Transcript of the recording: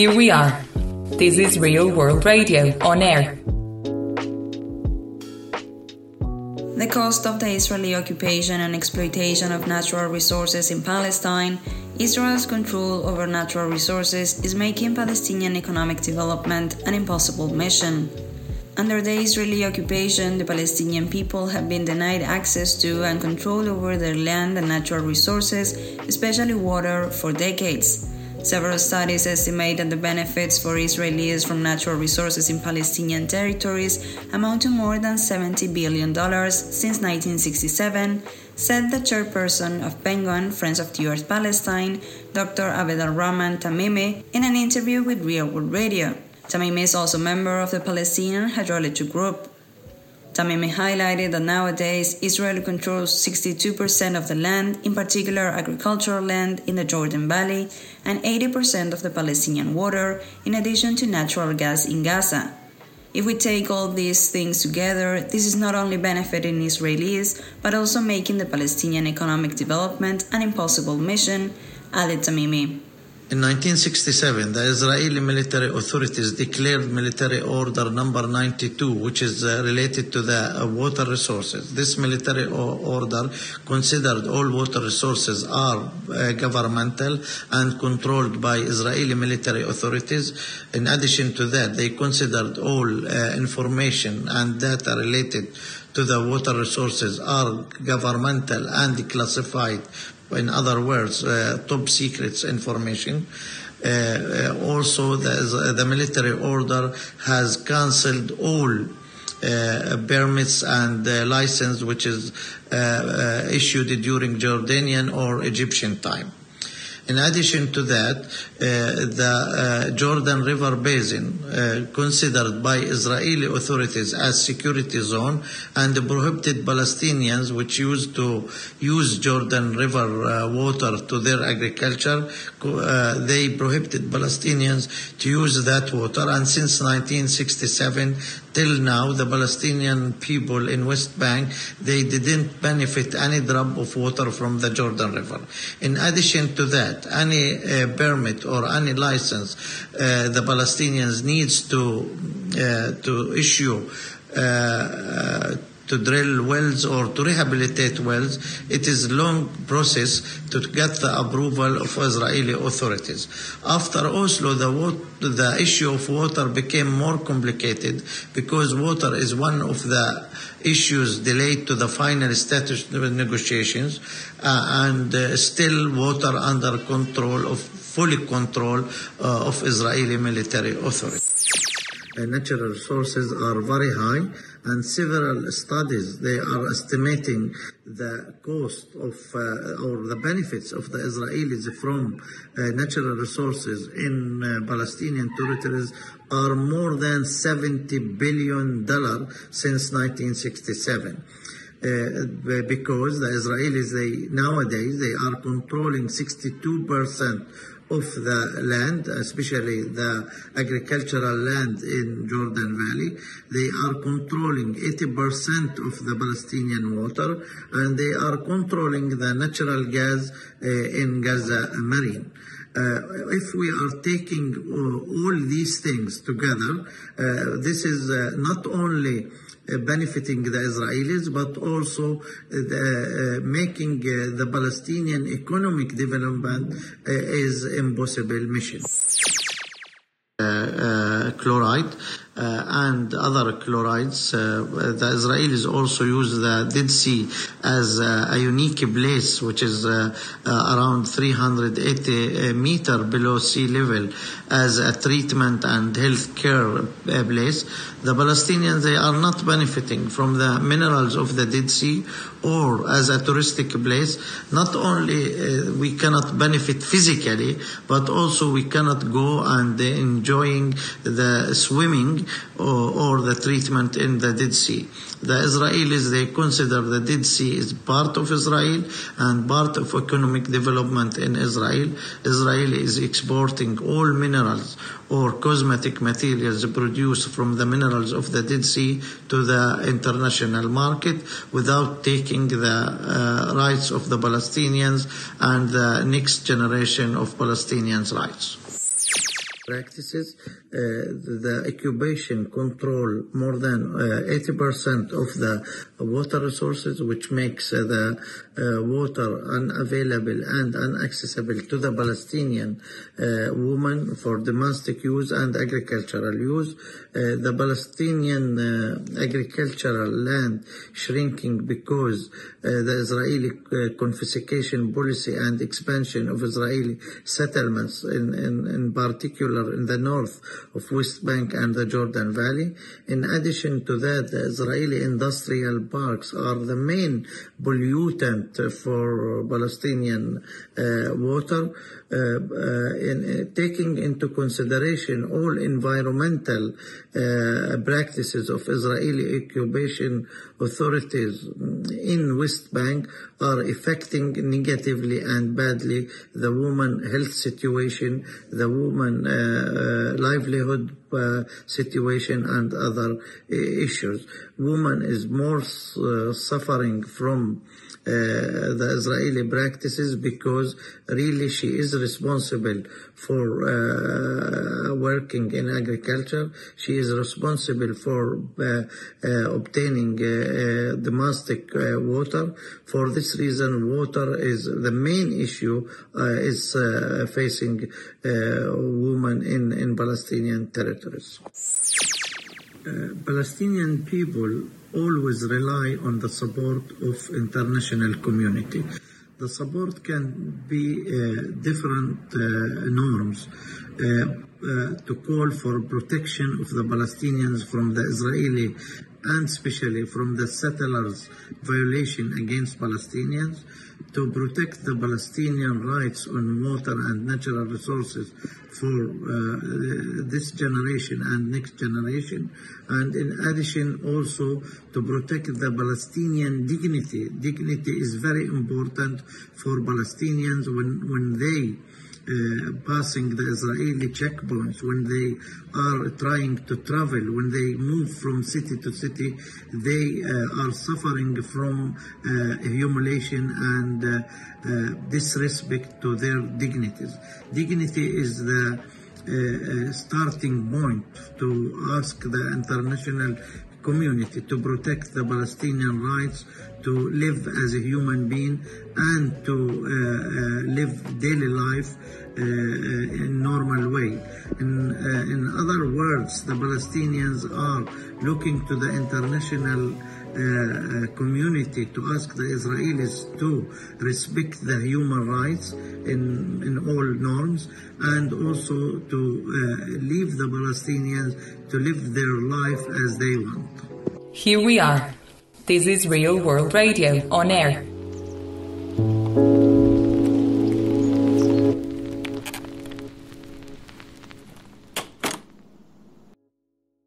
Here we are. This is Real World Radio on air. The cost of the Israeli occupation and exploitation of natural resources in Palestine, Israel's control over natural resources is making Palestinian economic development an impossible mission. Under the Israeli occupation, the Palestinian people have been denied access to and control over their land and natural resources, especially water, for decades. Several studies estimate that the benefits for Israelis from natural resources in Palestinian territories amount to more than $70 billion since 1967, said the chairperson of PENGON, Friends of the Earth Palestine, Dr. Abed Rahman Tamimi, in an interview with Real World Radio. Tamimi is also a member of the Palestinian Hydrology Group. Tamimi highlighted that nowadays Israel controls 62% of the land, in particular agricultural land in the Jordan Valley, and 80% of the Palestinian water, in addition to natural gas in Gaza. If we take all these things together, this is not only benefiting Israelis, but also making the Palestinian economic development an impossible mission, added Tamimi. In 1967, the Israeli military authorities declared military order number 92, which is uh, related to the uh, water resources. This military order considered all water resources are uh, governmental and controlled by Israeli military authorities. In addition to that, they considered all uh, information and data related to the water resources are governmental and classified in other words, uh, top secrets information. Uh, uh, also, the, the, military order has cancelled all uh, permits and uh, license which is issued during Jordanian or Egyptian time. In addition to that, uh, the uh, Jordan River Basin, uh, considered by Israeli authorities as security zone, and the prohibited Palestinians which used to use Jordan River uh, water to their agriculture. Uh, they prohibited Palestinians to use that water, and since 1967 till now, the Palestinian people in West Bank they didn't benefit any drop of water from the Jordan River. In addition to that, any uh, permit or any license uh, the Palestinians needs to uh, to issue uh, to drill wells or to rehabilitate wells, it is a long process to get the approval of Israeli authorities. After Oslo, the, the issue of water became more complicated because water is one of the issues delayed to the final status negotiations uh, and uh, still water under control of fully control uh, of Israeli military authorities. Natural resources are very high and several studies they are estimating the cost of uh, or the benefits of the Israelis from uh, natural resources in uh, Palestinian territories are more than 70 billion dollar since 1967. Uh, because the Israelis, they nowadays they are controlling 62 percent of the land, especially the agricultural land in Jordan Valley. They are controlling 80% of the Palestinian water and they are controlling the natural gas uh, in Gaza Marine. Uh, if we are taking uh, all these things together, uh, this is uh, not only uh, benefiting the Israelis, but also uh, the, making the Palestinian economic development is impossible mission. chloride and other chlorides. Uh, the Israelis also use the Dead Sea as uh, a unique place, which is around 380 meter below sea level, as a treatment and health care place. The Palestinians they are not benefiting from the minerals of the Dead Sea or as a touristic place. Not only uh, we cannot benefit physically, but also we cannot go and enjoying the swimming or, or the treatment in the Dead Sea. The Israelis, they consider the Dead Sea is part of Israel and part of economic development in Israel. Israel is exporting all minerals or cosmetic materials produced from the minerals of the Dead Sea to the international market without taking the uh, rights of the Palestinians and the next generation of Palestinians' rights. Practices. Uh, the occupation control more than uh, 80% of the water resources, which makes uh, the uh, water unavailable and inaccessible to the Palestinian uh, women for domestic use and agricultural use. Uh, the Palestinian agricultural land shrinking because the Israeli confiscation policy and expansion of Israeli settlements in, in, in particular in the north of West Bank and the Jordan Valley. In addition to that, the Israeli industrial parks are the main pollutant for Palestinian uh, water. Uh, uh, in, taking into consideration all environmental practices of Israeli occupation authorities in West Bank are affecting negatively and badly the woman health situation, the woman uh, livelihood uh, situation and other uh, issues. Woman is more suffering from uh, Uh, the Israeli practices because really she is responsible for uh, working in agriculture. She is responsible for uh, uh obtaining uh, domestic water. For this reason, water is the main issue is facing women in, in Palestinian territories. Uh, Palestinian people always rely on the support of international community. The support can be uh, different uh, norms to call for protection of the Palestinians from the Israeli and especially from the settlers' violation against Palestinians, to protect the Palestinian rights on water and natural resources for uh, this generation and next generation, and in addition also to protect the Palestinian dignity. Dignity is very important for Palestinians when, when they uh, passing the Israeli checkpoints, when they are trying to travel, when they move from city to city, they uh, are suffering from uh, humiliation and uh, uh, disrespect to their dignities. Dignity is the uh, starting point to ask the international community to protect the Palestinian rights to live as a human being and to uh, uh, live daily life uh, uh in normal way. In, uh, in other words, the Palestinians are looking to the international uh, community to ask the Israelis to respect the human rights in, in all norms and also to leave the Palestinians to live their life as they want. Here we are. This is Real World Radio on air